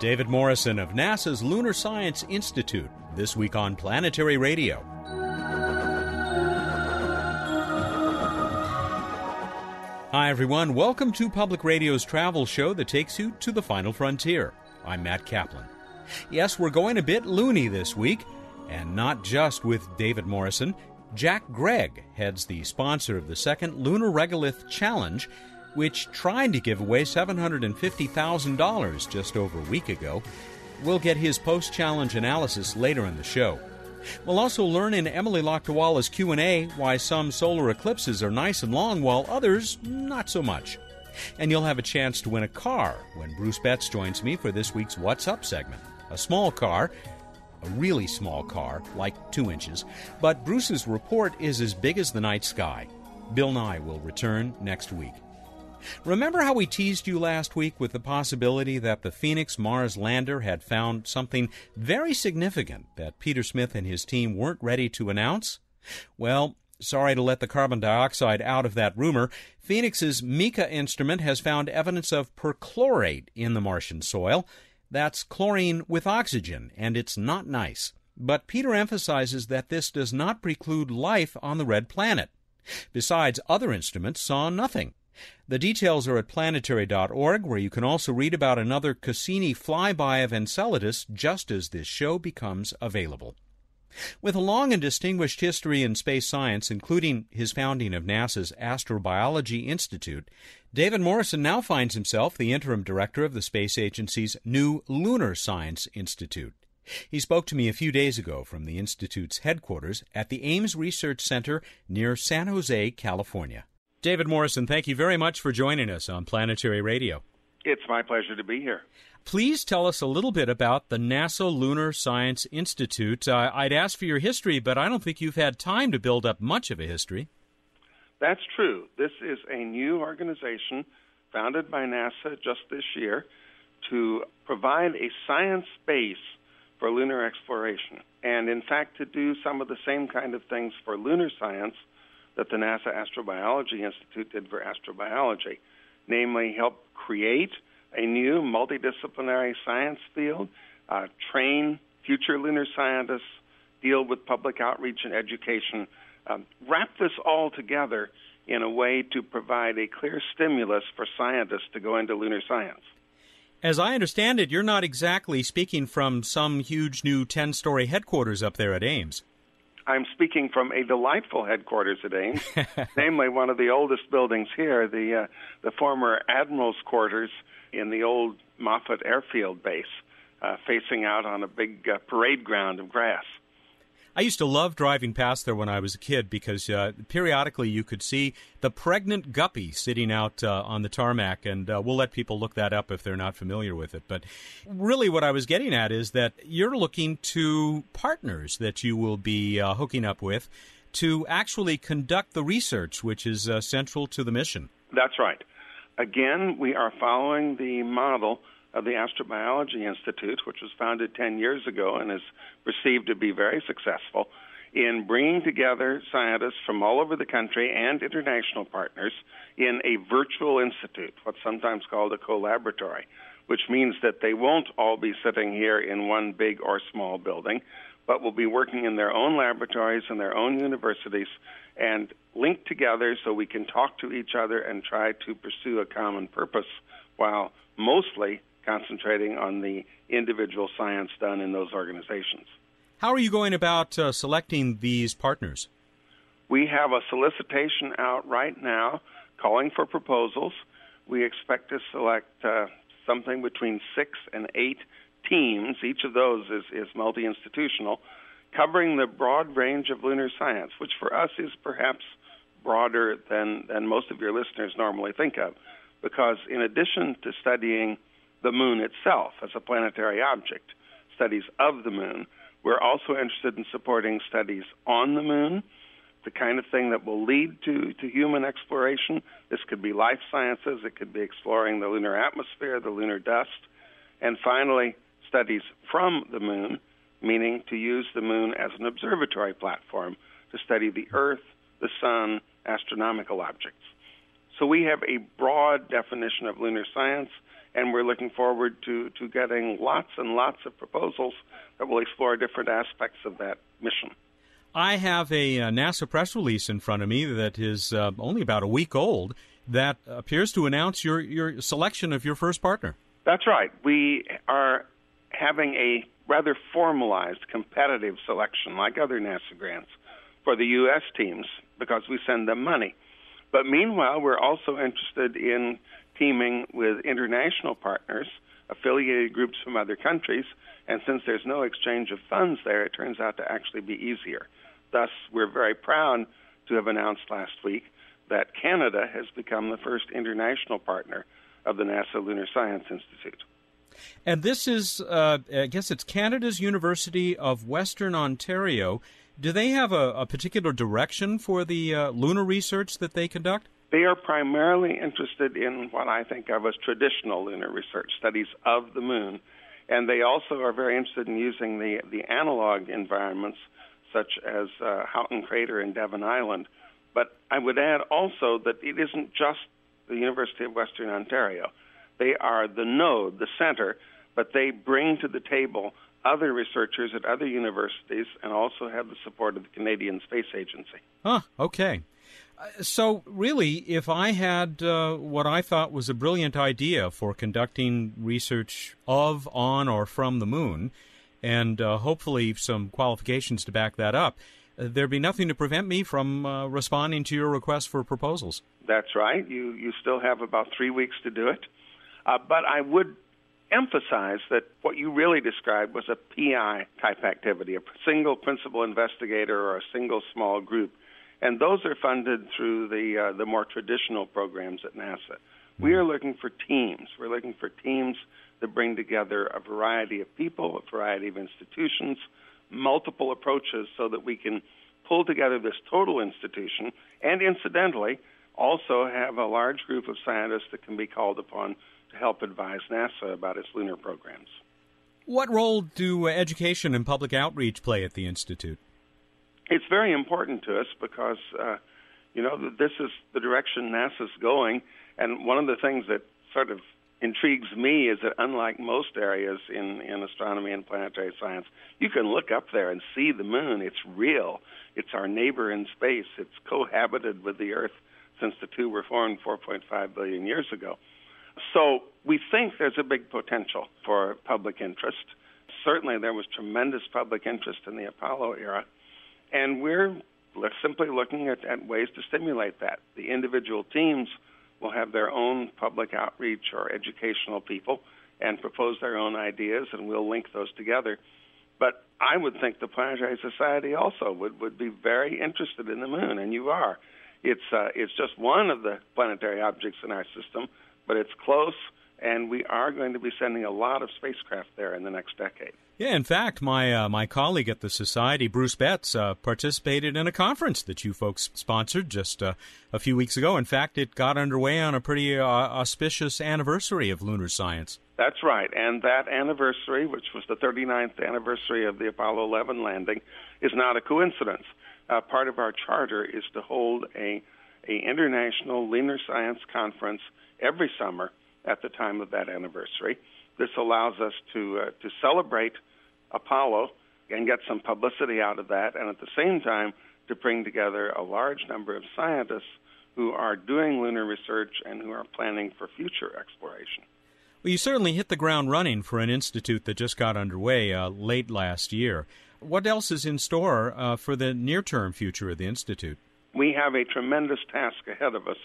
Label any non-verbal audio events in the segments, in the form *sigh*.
David Morrison of NASA's Lunar Science Institute, this week on Planetary Radio. Hi, everyone. Welcome to Public Radio's travel show that takes you to the final frontier. I'm Matt Kaplan. Yes, we're going a bit loony this week, and not just with David Morrison. Jack Gregg heads the sponsor of the second Lunar Regolith Challenge, which tried to give away $750,000 just over a week ago. We'll get his post-challenge analysis later in the show. We'll also learn in Emily Lakdawala's Q&A why some solar eclipses are nice and long while others not so much. And you'll have a chance to win a car when Bruce Betts joins me for this week's What's Up segment. A small car, a really small car, like two inches, but Bruce's report is as big as the night sky. Bill Nye will return next week. Remember how we teased you last week with the possibility that the Phoenix Mars lander had found something very significant that Peter Smith and his team weren't ready to announce? Well, sorry to let the carbon dioxide out of that rumor. Phoenix's MECA instrument has found evidence of perchlorate in the Martian soil. That's chlorine with oxygen, and it's not nice. But Peter emphasizes that this does not preclude life on the red planet. Besides, other instruments saw nothing. The details are at planetary.org, where you can also read about another Cassini flyby of Enceladus just as this show becomes available. With a long and distinguished history in space science, including his founding of NASA's Astrobiology Institute, David Morrison now finds himself the interim director of the space agency's new Lunar Science Institute. He spoke to me a few days ago from the Institute's headquarters at the Ames Research Center near San Jose, California. David Morrison, thank you very much for joining us on Planetary Radio. It's my pleasure to be here. Please tell us a little bit about the NASA Lunar Science Institute. Uh, I'd ask for your history, but I don't think you've had time to build up much of a history. That's true. This is a new organization founded by NASA just this year to provide a science base for lunar exploration. And in fact, to do some of the same kind of things for lunar science that the NASA Astrobiology Institute did for astrobiology, namely help create a new multidisciplinary science field, uh, train future lunar scientists, deal with public outreach and education, um, wrap this all together in a way to provide a clear stimulus for scientists to go into lunar science. As I understand it, you're not exactly speaking from some huge new 10 story headquarters up there at Ames. I'm speaking from a delightful headquarters at Ames, *laughs* namely one of the oldest buildings here, the uh, the former admiral's quarters in the old Moffett Airfield base, uh, facing out on a big uh, parade ground of grass. I used to love driving past there when I was a kid because uh, periodically you could see the pregnant guppy sitting out uh, on the tarmac, and uh, we'll let people look that up if they're not familiar with it. But really, what I was getting at is that you're looking to partners that you will be uh, hooking up with to actually conduct the research, which is uh, central to the mission. That's right. Again, we are following the model of the Astrobiology Institute, which was founded 10 years ago and is perceived to be very successful in bringing together scientists from all over the country and international partners in a virtual institute, what's sometimes called a co-laboratory, which means that they won't all be sitting here in one big or small building, but will be working in their own laboratories and their own universities and linked together so we can talk to each other and try to pursue a common purpose while mostly concentrating on the individual science done in those organizations. How are you going about uh, selecting these partners? We have a solicitation out right now calling for proposals. We expect to select uh, something between six and eight teams. Each of those is, is multi institutional, covering the broad range of lunar science, which for us is perhaps broader than, than most of your listeners normally think of. Because in addition to studying the moon itself as a planetary object, studies of the moon. We're also interested in supporting studies on the moon, the kind of thing that will lead to, to human exploration. This could be life sciences, it could be exploring the lunar atmosphere, the lunar dust, and finally, studies from the moon, meaning to use the moon as an observatory platform to study the Earth, the Sun, astronomical objects. So we have a broad definition of lunar science, and we're looking forward to, to getting lots and lots of proposals that will explore different aspects of that mission. I have a, uh, NASA press release in front of me that is uh, only about a week old that appears to announce your, your selection of your first partner. That's right. We are having a rather formalized competitive selection, like other NASA grants, for the U.S. teams because we send them money. But meanwhile, we're also interested in teaming with international partners, affiliated groups from other countries, and since there's no exchange of funds there, it turns out to actually be easier. Thus, we're very proud to have announced last week that Canada has become the first international partner of the NASA Lunar Science Institute. And this is, uh, I guess it's Canada's University of Western Ontario. Do they have a, a particular direction for the uh, lunar research that they conduct? They are primarily interested in what I think of as traditional lunar research, studies of the moon. And they also are very interested in using the, the analog environments, such as uh, Haughton Crater and Devon Island. But I would add also that it isn't just the University of Western Ontario. They are the node, the center, but they bring to the table other researchers at other universities and also have the support of the Canadian Space Agency. Huh, okay. Uh, so, really, if I had uh, what I thought was a brilliant idea for conducting research of, on, or from the moon, and uh, hopefully some qualifications to back that up, uh, there'd be nothing to prevent me from uh, responding to your request for proposals. That's right. You you still have about three weeks to do it. Uh, but I would emphasize that what you really described was a PI type activity, a single principal investigator or a single small group. And those are funded through the uh, the more traditional programs at NASA. We are looking for teams. We're looking for teams that bring together a variety of people, a variety of institutions, multiple approaches so that we can pull together this total institution and incidentally also have a large group of scientists that can be called upon to help advise NASA about its lunar programs. What role do education and public outreach play at the Institute? It's very important to us because, uh, you know, this is the direction NASA's going. And one of the things that sort of intrigues me is that unlike most areas in, in astronomy and planetary science, you can look up there and see the moon. It's real. It's our neighbor in space. It's cohabited with the Earth since the two were formed 4.5 billion years ago. So we think there's a big potential for public interest. Certainly, there was tremendous public interest in the Apollo era, and we're simply looking at, at ways to stimulate that. The individual teams will have their own public outreach or educational people and propose their own ideas, and we'll link those together. But I would think the Planetary Society also would, would be very interested in the moon, and you are. It's uh, it's just one of the planetary objects in our system, but it's close, and we are going to be sending a lot of spacecraft there in the next decade. Yeah, in fact, my uh, my colleague at the society, Bruce Betts, uh, participated in a conference that you folks sponsored just uh, a few weeks ago. In fact, it got underway on a pretty uh, auspicious anniversary of lunar science. That's right, and that anniversary, which was the 39th anniversary of the Apollo 11 landing, is not a coincidence. Uh, part of our charter is to hold a a international lunar science conference every summer at the time of that anniversary. This allows us to uh, to celebrate Apollo and get some publicity out of that, and at the same time to bring together a large number of scientists who are doing lunar research and who are planning for future exploration. Well, you certainly hit the ground running for an institute that just got underway uh, late last year. What else is in store uh, for the near term future of the institute? We have a tremendous task ahead of us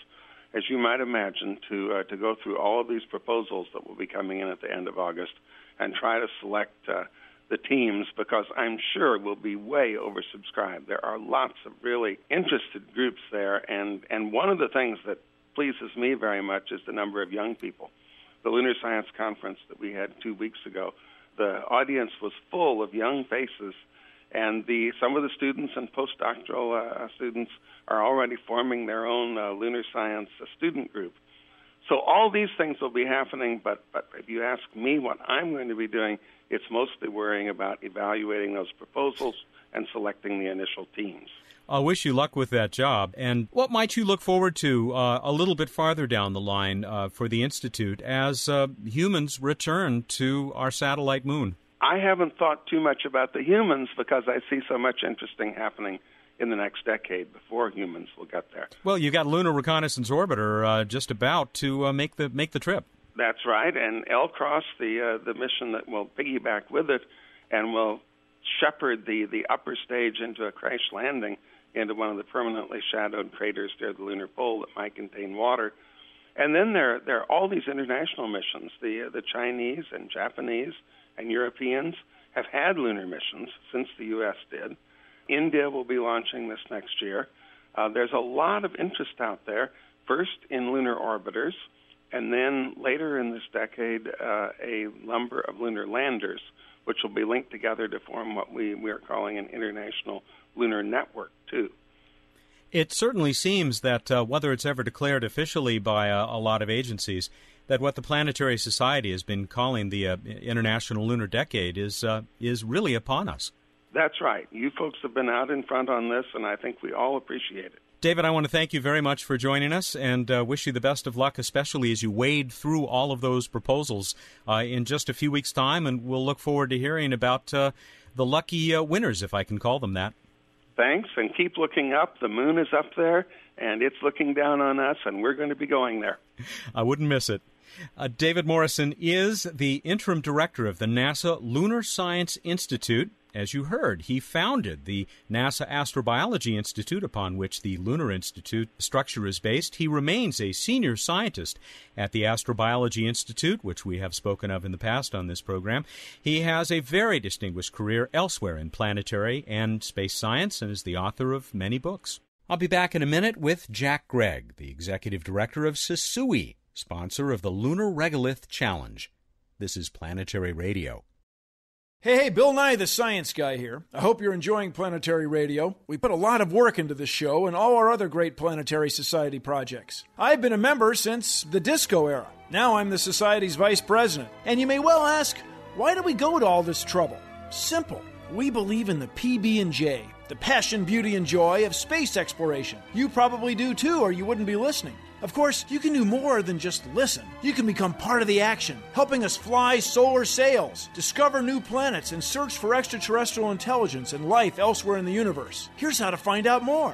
as you might imagine, to uh, to go through all of these proposals that will be coming in at the end of August and try to select uh, the teams because I'm sure we'll be way oversubscribed. There are lots of really interested groups there, and and one of the things that pleases me very much is the number of young people. The Lunar Science Conference that we had two weeks ago, the audience was full of young faces and the some of the students and postdoctoral uh, students are already forming their own uh, lunar science uh, student group. So all these things will be happening, but but if you ask me what I'm going to be doing, it's mostly worrying about evaluating those proposals and selecting the initial teams. I wish you luck with that job. And what might you look forward to uh, a little bit farther down the line uh, for the Institute as uh, humans return to our satellite moon? I haven't thought too much about the humans because I see so much interesting happening in the next decade before humans will get there. Well, you got Lunar Reconnaissance Orbiter uh, just about to uh, make the make the trip. That's right, and LCROSS, the uh, the mission that will piggyback with it, and will shepherd the the upper stage into a crash landing into one of the permanently shadowed craters near the lunar pole that might contain water. And then there there are all these international missions. The the Chinese and Japanese and Europeans have had lunar missions since the U.S. did. India will be launching this next year. Uh, there's a lot of interest out there. First in lunar orbiters, and then later in this decade, uh, a number of lunar landers, which will be linked together to form what we, we are calling an international lunar network, too. It certainly seems that uh, whether it's ever declared officially by a, a, lot of agencies, that what the Planetary Society has been calling the uh, International Lunar Decade is uh, is really upon us. That's right. You folks have been out in front on this, and I think we all appreciate it. David, I want to thank you very much for joining us and uh, wish you the best of luck, especially as you wade through all of those proposals uh, in just a few weeks' time. And we'll look forward to hearing about uh, the lucky winners, if I can call them that. Thanks, and keep looking up. The moon is up there, and it's looking down on us, and we're going to be going there. *laughs* I wouldn't miss it. Uh, David Morrison is the interim director of the NASA Lunar Science Institute. As you heard, he founded the NASA Astrobiology Institute, upon which the Lunar Institute structure is based. He remains a senior scientist at the Astrobiology Institute, which we have spoken of in the past on this program. He has a very distinguished career elsewhere in planetary and space science and is the author of many books. I'll be back in a minute with Jack Gregg, the executive director of CSEWI, sponsor of the Lunar Regolith Challenge. This is Planetary Radio. Hey, hey, Bill Nye, the science guy here. I hope you're enjoying Planetary Radio. We put a lot of work into this show and all our other great Planetary Society projects. I've been a member since the disco era. Now I'm the Society's vice president. And you may well ask, why do we go to all this trouble? Simple. We believe in the PB&J, the passion, beauty, and joy of space exploration. You probably do too, or you wouldn't be listening. Of course, you can do more than just listen. You can become part of the action, helping us fly solar sails, discover new planets, and search for extraterrestrial intelligence and life elsewhere in the universe. Here's how to find out more.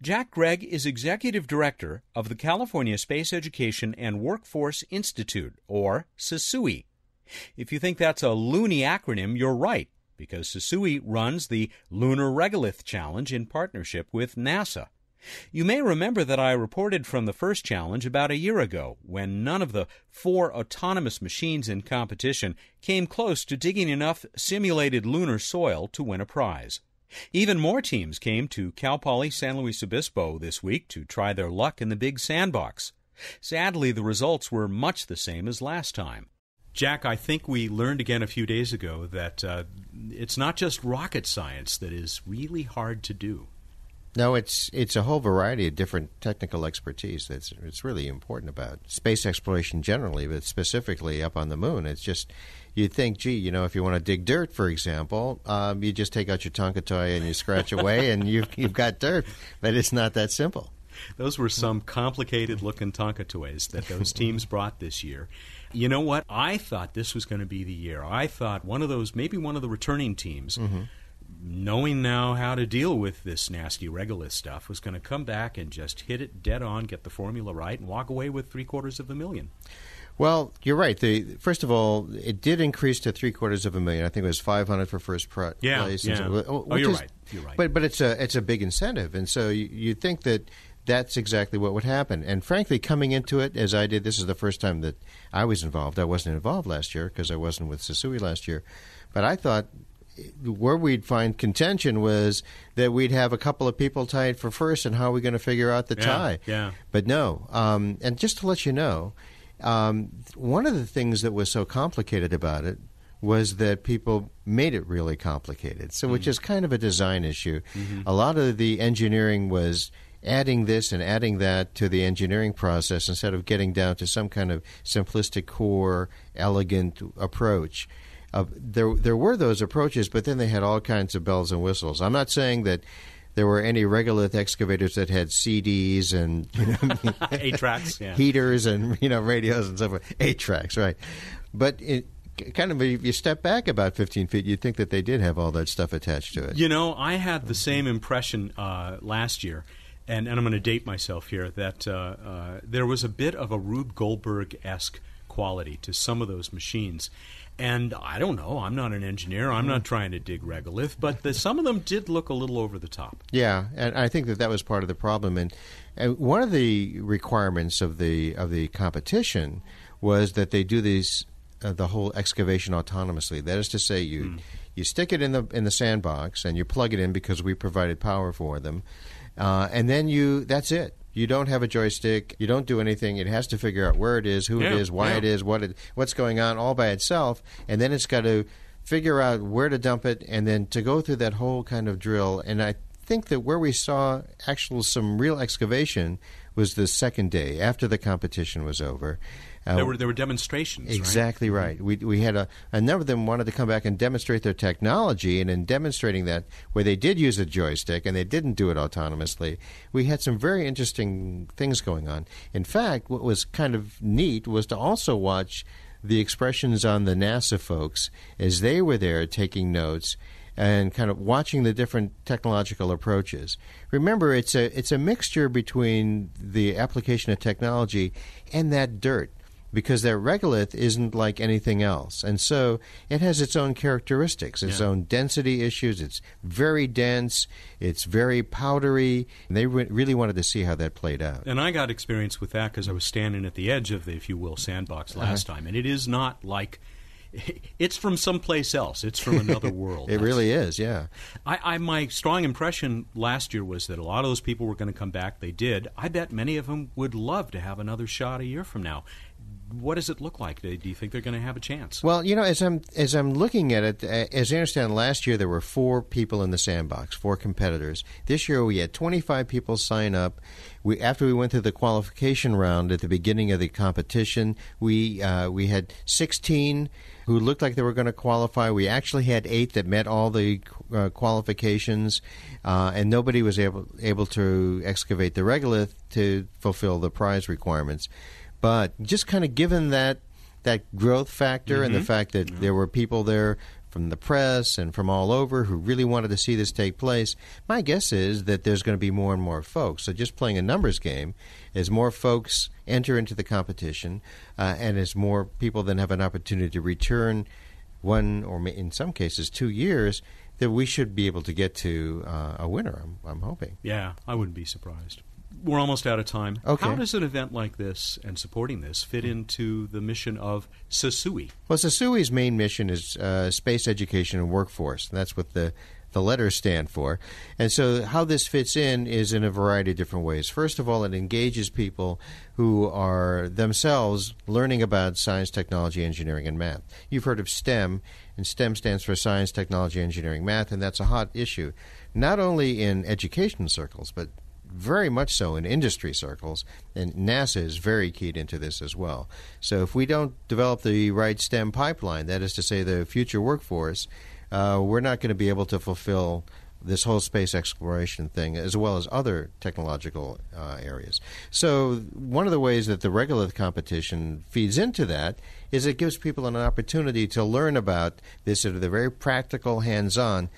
Jack Gregg is Executive Director of the California Space Education and Workforce Institute, or CSEWI. If you think that's a loony acronym, you're right, because CSEWI runs the Lunar Regolith Challenge in partnership with NASA. You may remember that I reported from the first challenge about a year ago when none of the four autonomous machines in competition came close to digging enough simulated lunar soil to win a prize. Even more teams came to Cal Poly San Luis Obispo this week to try their luck in the big sandbox. Sadly, the results were much the same as last time. Jack, I think we learned again a few days ago that uh, it's not just rocket science that is really hard to do. No, it's it's a whole variety of different technical expertise that's it's really important about space exploration generally, but specifically up on the moon. It's just you'd think, gee, you know, if you want to dig dirt, for example, um, you just take out your Tonka toy and you scratch away, and you've *laughs* you've got dirt. But it's not that simple. Those were some complicated looking Tonka toys that those *laughs* teams brought this year. You know what? I thought this was going to be the year. I thought one of those, maybe one of the returning teams. Mm-hmm knowing now how to deal with this nasty regolith stuff, was going to come back and just hit it dead on, get the formula right, and walk away with three quarters of a million. Well, you're right. The, first of all, it did increase to three quarters of a million. I think it was 500 for first pr- yeah, place. Yeah. So, oh, oh you're is, right. You're right. But but it's a it's a big incentive, and so you, you think that that's exactly what would happen. And frankly, coming into it as I did, this is the first time that I was involved. I wasn't involved last year because I wasn't with CSEWI last year, but I thought where we'd find contention was that we'd have a couple of people tied for first, and how are we going to figure out the Yeah, tie? yeah. But no, um, and just to let you know, um, one of the things that was so complicated about it was that people made it really complicated. So, which is kind of a design issue. A lot of the engineering was adding this and adding that to the engineering process instead of getting down to some kind of simplistic, core, elegant approach. Uh, there, there were those approaches, but then they had all kinds of bells and whistles. I'm not saying that there were any regolith excavators that had CDs and you know, *laughs* *laughs* Eight tracks. Yeah. heaters and you know radios and so forth. Eight tracks, right? But it, kind of if you step back about 15 feet, you'd think that they did have all that stuff attached to it. You know, I had the same impression uh, last year, and, and I'm going to date myself here, that uh, uh, there was a bit of a Rube Goldberg esque quality to some of those machines. And I don't know, I'm not an engineer, I'm not trying to dig regolith, but the, some of them did look a little over the top. Yeah, and I think that that was part of the problem. And, and one of the requirements of the of the competition was that they do these uh, the whole excavation autonomously. That is to say, you you stick it in the in the sandbox and you plug it in because we provided power for them, uh, and then you that's it. You don't have a joystick. You don't do anything. It has to figure out where it is, who it Yeah, is, why yeah. it is, what it, what's going on, all by itself, and then it's got to figure out where to dump it, and then to go through that whole kind of drill. And I think that where we saw actual some real excavation was the second day after the competition was over. Uh, There were there were demonstrations, right? Exactly right. We we had a, a number of them wanted to come back and demonstrate their technology, and in demonstrating that, where they did use a joystick and they didn't do it autonomously, we had some very interesting things going on. In fact, what was kind of neat was to also watch the expressions on the NASA folks as they were there taking notes and kind of watching the different technological approaches. Remember, it's a it's a mixture between the application of technology and that dirt because that regolith isn't like anything else. And so it has its own characteristics, its Yeah. own density issues. It's very dense, it's very powdery. And they re- really wanted to see how that played out. And I got experience with that because I was standing at the edge of the, if you will, sandbox last Uh-huh. time, and it is not like *laughs* it's from someplace else. It's from another *laughs* world. It really is, yeah. I, I my strong impression last year was that a lot of those people were going to come back. They did. I bet many of them would love to have another shot a year from now. What does it look like? Do you think they're going to have a chance? Well, you know, as I'm as I'm looking at it, uh, as I understand, last year there were four people in the sandbox, four competitors. This year we had 25 people sign up. We after we went through the qualification round at the beginning of the competition, we uh, we had 16 who looked like they were going to qualify. We actually had eight that met all the uh, qualifications, uh, and nobody was able able to excavate the regolith to fulfill the prize requirements. But just kind of given that that growth factor and the fact that there were people there from the press and from all over who really wanted to see this take place, my guess is that there's going to be more and more folks. So just playing a numbers game, as more folks enter into the competition, uh, and as more people then have an opportunity to return one or in some cases two years, that we should be able to get to uh, a winner. I'm, I'm hoping. Yeah, I wouldn't be surprised. We're almost out of time. Okay. How does an event like this and supporting this fit into the mission of CSEWI? Well, CSEWI's main mission is uh, space education and workforce. And that's what the the letters stand for. And so, how this fits in is in a variety of different ways. First of all, it engages people who are themselves learning about science, technology, engineering, and math. You've heard of STEM, and STEM stands for science, technology, engineering, math, and that's a hot issue, not only in education circles, but very much so in industry circles, and NASA is very keyed into this as well. So if we don't develop the right STEM pipeline, that is to say, the future workforce, uh, we're not going to be able to fulfill this whole space exploration thing, as well as other technological uh, areas. So one of the ways that the regolith competition feeds into that is it gives people an opportunity to learn about this at the very practical, hands-on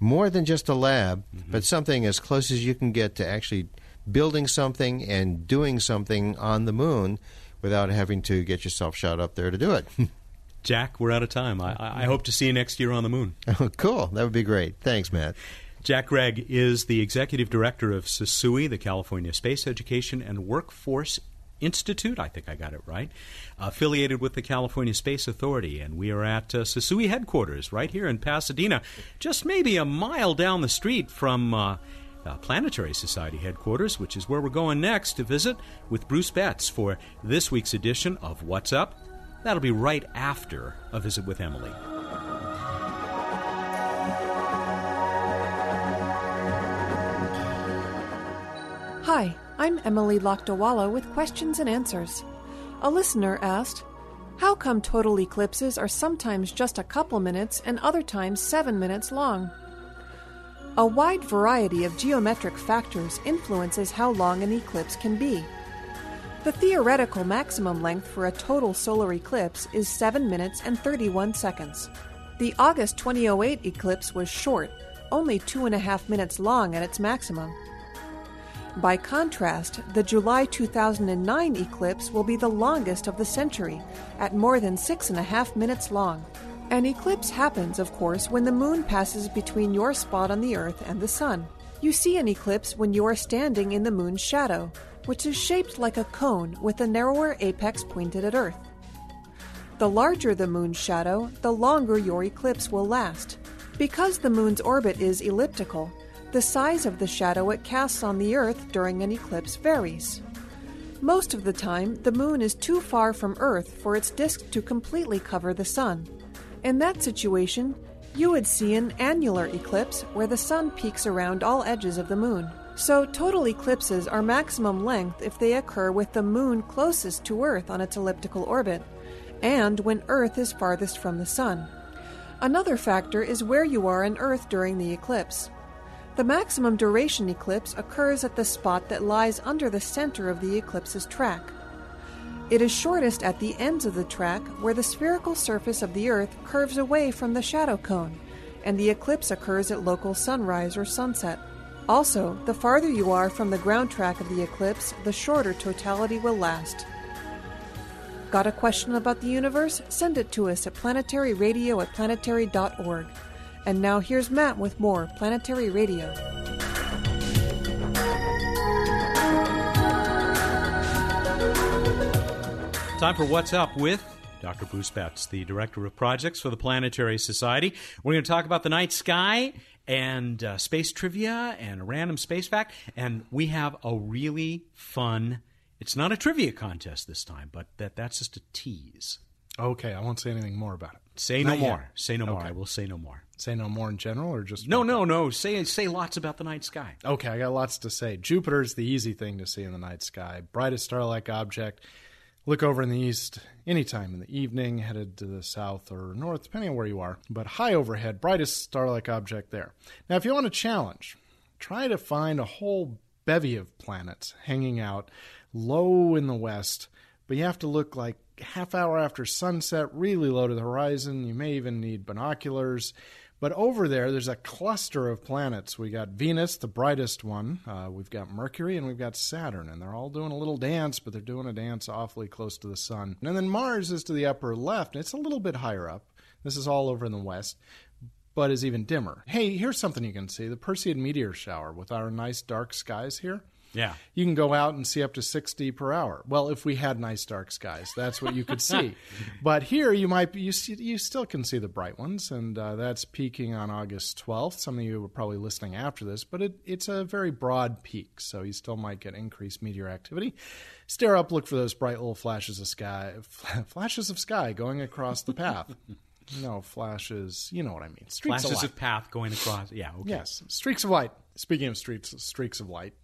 more than just a lab, mm-hmm. but something as close as you can get to actually building something and doing something on the moon without having to get yourself shot up there to do it. *laughs* Jack, we're out of time. I, I hope to see you next year on the moon. *laughs* oh, cool. That would be great. Thanks, Matt. Jack Gregg is the executive director of CSEWI, the California Space Education and Workforce Institute, I think I got it right, affiliated with the California Space Authority. And we are at uh, CSEWI headquarters right here in Pasadena, just maybe a mile down the street from uh, uh, Planetary Society headquarters, which is where we're going next to visit with Bruce Betts for this week's edition of What's Up. That'll be right after a visit with Emily. Hi, I'm Emily Lakdawala with questions and answers. A listener asked, How come total eclipses are sometimes just a couple minutes and other times seven minutes long? A wide variety of geometric factors influences how long an eclipse can be. The theoretical maximum length for a total solar eclipse is 7 minutes and 31 seconds. The August 2008 eclipse was short, only two and a half minutes long at its maximum. By contrast, the July 2009 eclipse will be the longest of the century, at more than six and a half minutes long. An eclipse happens, of course, when the moon passes between your spot on the Earth and the Sun. You see an eclipse when you are standing in the moon's shadow, which is shaped like a cone with a narrower apex pointed at Earth. The larger the moon's shadow, the longer your eclipse will last. Because the moon's orbit is elliptical, the size of the shadow it casts on the Earth during an eclipse varies. Most of the time, the moon is too far from Earth for its disk to completely cover the sun. In that situation, you would see an annular eclipse where the sun peaks around all edges of the moon. So, total eclipses are maximum length if they occur with the moon closest to Earth on its elliptical orbit, and when Earth is farthest from the sun. Another factor is where you are on Earth during the eclipse. The maximum duration eclipse occurs at the spot that lies under the center of the eclipse's track. It is shortest at the ends of the track where the spherical surface of the Earth curves away from the shadow cone, and the eclipse occurs at local sunrise or sunset. Also, the farther you are from the ground track of the eclipse, the shorter totality will last. Got a question about the universe? Send it to us at planetaryradio at planetary.org. And now here's Matt with more Planetary Radio. Time for What's Up with Dr. Bruce Betts, the Director of Projects for the Planetary Society. We're going to talk about the night sky and uh, space trivia and a random space fact. And we have a really fun, it's not a trivia contest this time, but that, that's just a tease. Okay, I won't say anything more about it. Say no Not more. yet. Say no more. I will say no more. Say no more in general, or just No, no, no. Say say lots about the night sky. Okay, I got lots to say. Jupiter is the easy thing to see in the night sky. Brightest star-like object. Look over in the east anytime in the evening, headed to the south or north, depending on where you are. But high overhead, brightest star-like object there. Now, if you want a challenge, try to find a whole bevy of planets hanging out low in the west, but you have to look like half hour after sunset, really low to the horizon. You may even need binoculars. But over there, there's a cluster of planets. We got Venus, the brightest one. Uh, we've got Mercury, and we've got Saturn. And they're all doing a little dance, but they're doing a dance awfully close to the sun. And then Mars is to the upper left. It's a little bit higher up. This is all over in the west, but is even dimmer. Hey, here's something you can see the Perseid meteor shower with our nice dark skies here. Yeah. You can go out and see up to 60 per hour. Well, if we had nice dark skies, that's what you could *laughs* see. but here, you might be, you see, you still can see the bright ones, and uh, that's peaking on August 12th. Some of you are probably listening after this, but it, it's a very broad peak, so you still might get increased meteor activity. Stare up, look for those bright little flashes of sky, *laughs* flashes of sky going across the path. *laughs* no flashes, you know what I mean. Streaks Flashes of light. of path going across. Yeah. Okay. Yes, streaks of light. Speaking of streaks, streaks of light.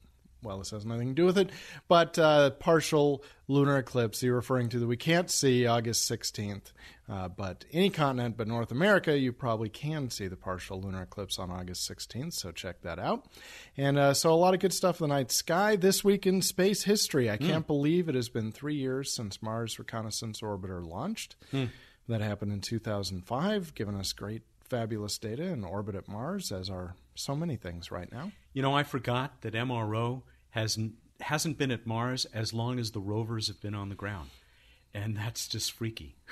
Well, this has nothing to do with it, but uh, partial lunar eclipse. You're referring to that we can't see August 16th, uh, but any continent but North America, you probably can see the partial lunar eclipse on August 16th. So check that out. And uh, so a lot of good stuff in the night sky this week in space history. I can't believe it has been three years since Mars Reconnaissance Orbiter launched. That happened in 2005, giving us great, fabulous data in orbit at Mars, as are so many things right now. You know, I forgot that MRO hasn't hasn't been at Mars as long as the rovers have been on the ground, and that's just freaky. *laughs*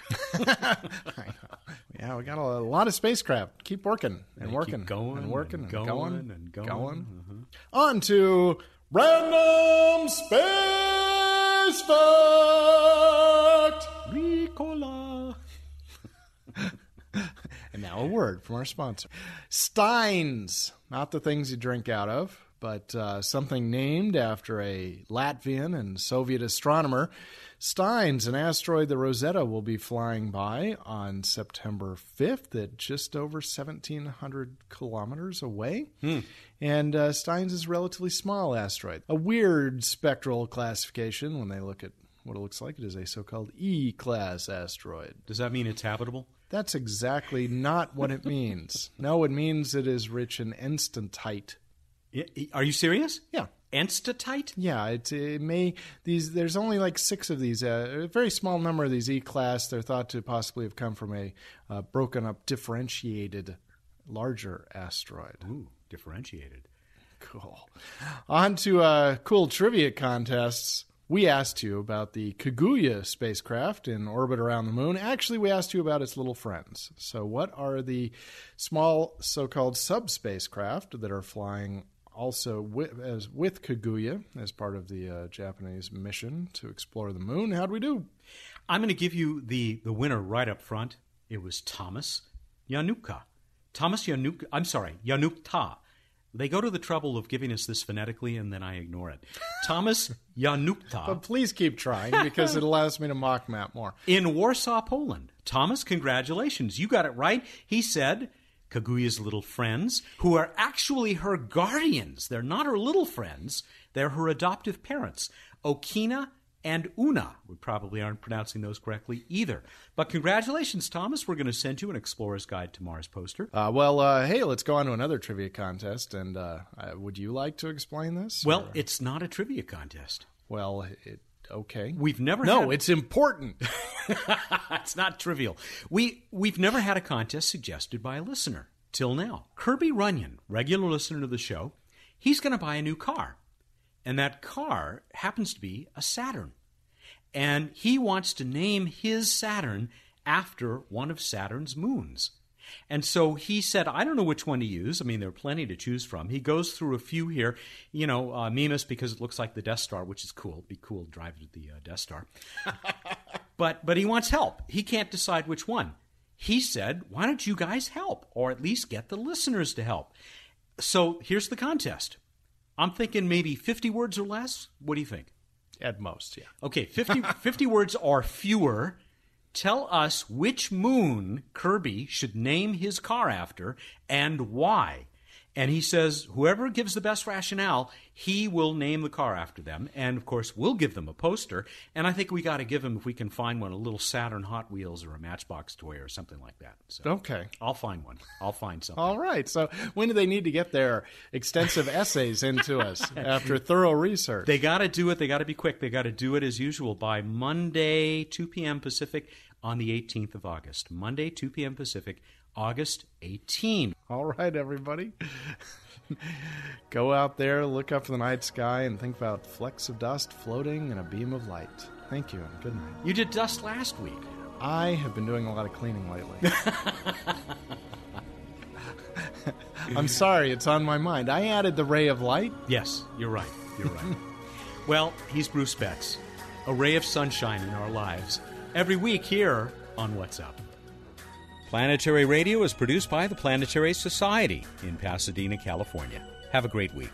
Yeah, we got a lot of spacecraft. Keep working and working keep going and working and and going going and going. Uh-huh. On to random space fact. Ricola. Now a word from our sponsor Steins. Not the things you drink out of, but uh, something named after a Latvian and Soviet astronomer. Steins, an asteroid the Rosetta will be flying by on September 5th at just over 1,700 kilometers away. And uh, Steins is a relatively small asteroid. A weird spectral classification when they look at what it looks like. It is a so called E class asteroid. Does that mean it's habitable? That's exactly not what it means. *laughs* no, it means it is rich in enstatite. Are you serious? Yeah. Enstatite? Yeah, it, it may these. There's only like six of these. Uh, a very small number of these E class. They're thought to possibly have come from a uh, broken up, differentiated, larger asteroid. Ooh, differentiated. Cool. On to uh, cool trivia contests. We asked you about the Kaguya spacecraft in orbit around the moon. Actually, we asked you about its little friends. So, what are the small so called subspacecraft that are flying also with, as, with Kaguya as part of the uh, Japanese mission to explore the moon? How'd we do? I'm going to give you the, the winner right up front. It was Thomas Yanuka. Thomas Yanuka. I'm sorry, Yanukta. They go to the trouble of giving us this phonetically, and then I ignore it. Thomas *laughs* Yanukta. But please keep trying because it allows me to mock Matt more. in Warsaw, Poland. Thomas, congratulations. You got it right. He said Kaguya's little friends, who are actually her guardians. They're not her little friends, they're her adoptive parents, Okina and Ouna. We probably aren't pronouncing those correctly either. But congratulations, Thomas. We're going to send you an Explorer's Guide to Mars poster. Uh, well, uh, hey, let's go on to another trivia contest. And uh, uh, would you like to explain this? Well, or- it's not a trivia contest. well, it, okay. We've never no, had- it's important. *laughs* *laughs* it's not trivial. We we've never had a contest suggested by a listener till now. Kirby Runyon, regular listener to the show, he's going to buy a new car, and that car happens to be a Saturn, and he wants to name his Saturn after one of Saturn's moons. And so he said, I don't know which one to use. I mean, there are plenty to choose from. He goes through a few here. You know, uh, Mimas, because it looks like the Death Star, which is cool. It'd be cool to drive the uh, Death Star *laughs* but but he wants help. He can't decide which one. He said, "Why don't you guys help, or at least get the listeners to help?" So here's the contest. I'm thinking maybe 50 words or less. What do you think? At most, yeah. Okay, 50, *laughs* 50 words or fewer. Tell us which moon Kirby should name his car after and why. And he says whoever gives the best rationale, he will name the car after them. And of course, we'll give them a poster. And I think we got to give him, if we can find one, a little Saturn Hot Wheels or a Matchbox toy or something like that. So Okay. I'll find one. I'll find something. All right. So when do they need to get their extensive *laughs* essays into us after thorough research? They got to do it. They got to be quick. They got to do it as usual by Monday, 2 p.m. Pacific on the 18th of August. Monday, 2 p.m. Pacific, August 18. All right, everybody. *laughs* Go out there, look up for the night sky, and think about flecks of dust floating in a beam of light. Thank you, and good night. You did dust last week. I have been doing a lot of cleaning lately. *laughs* I'm sorry, it's on my mind. I added the ray of light. Yes, you're right. You're right. *laughs* well, he's Bruce Betts, a ray of sunshine in our lives, every week here on What's Up. Planetary Radio is produced by the Planetary Society in Pasadena, California. Have a great week.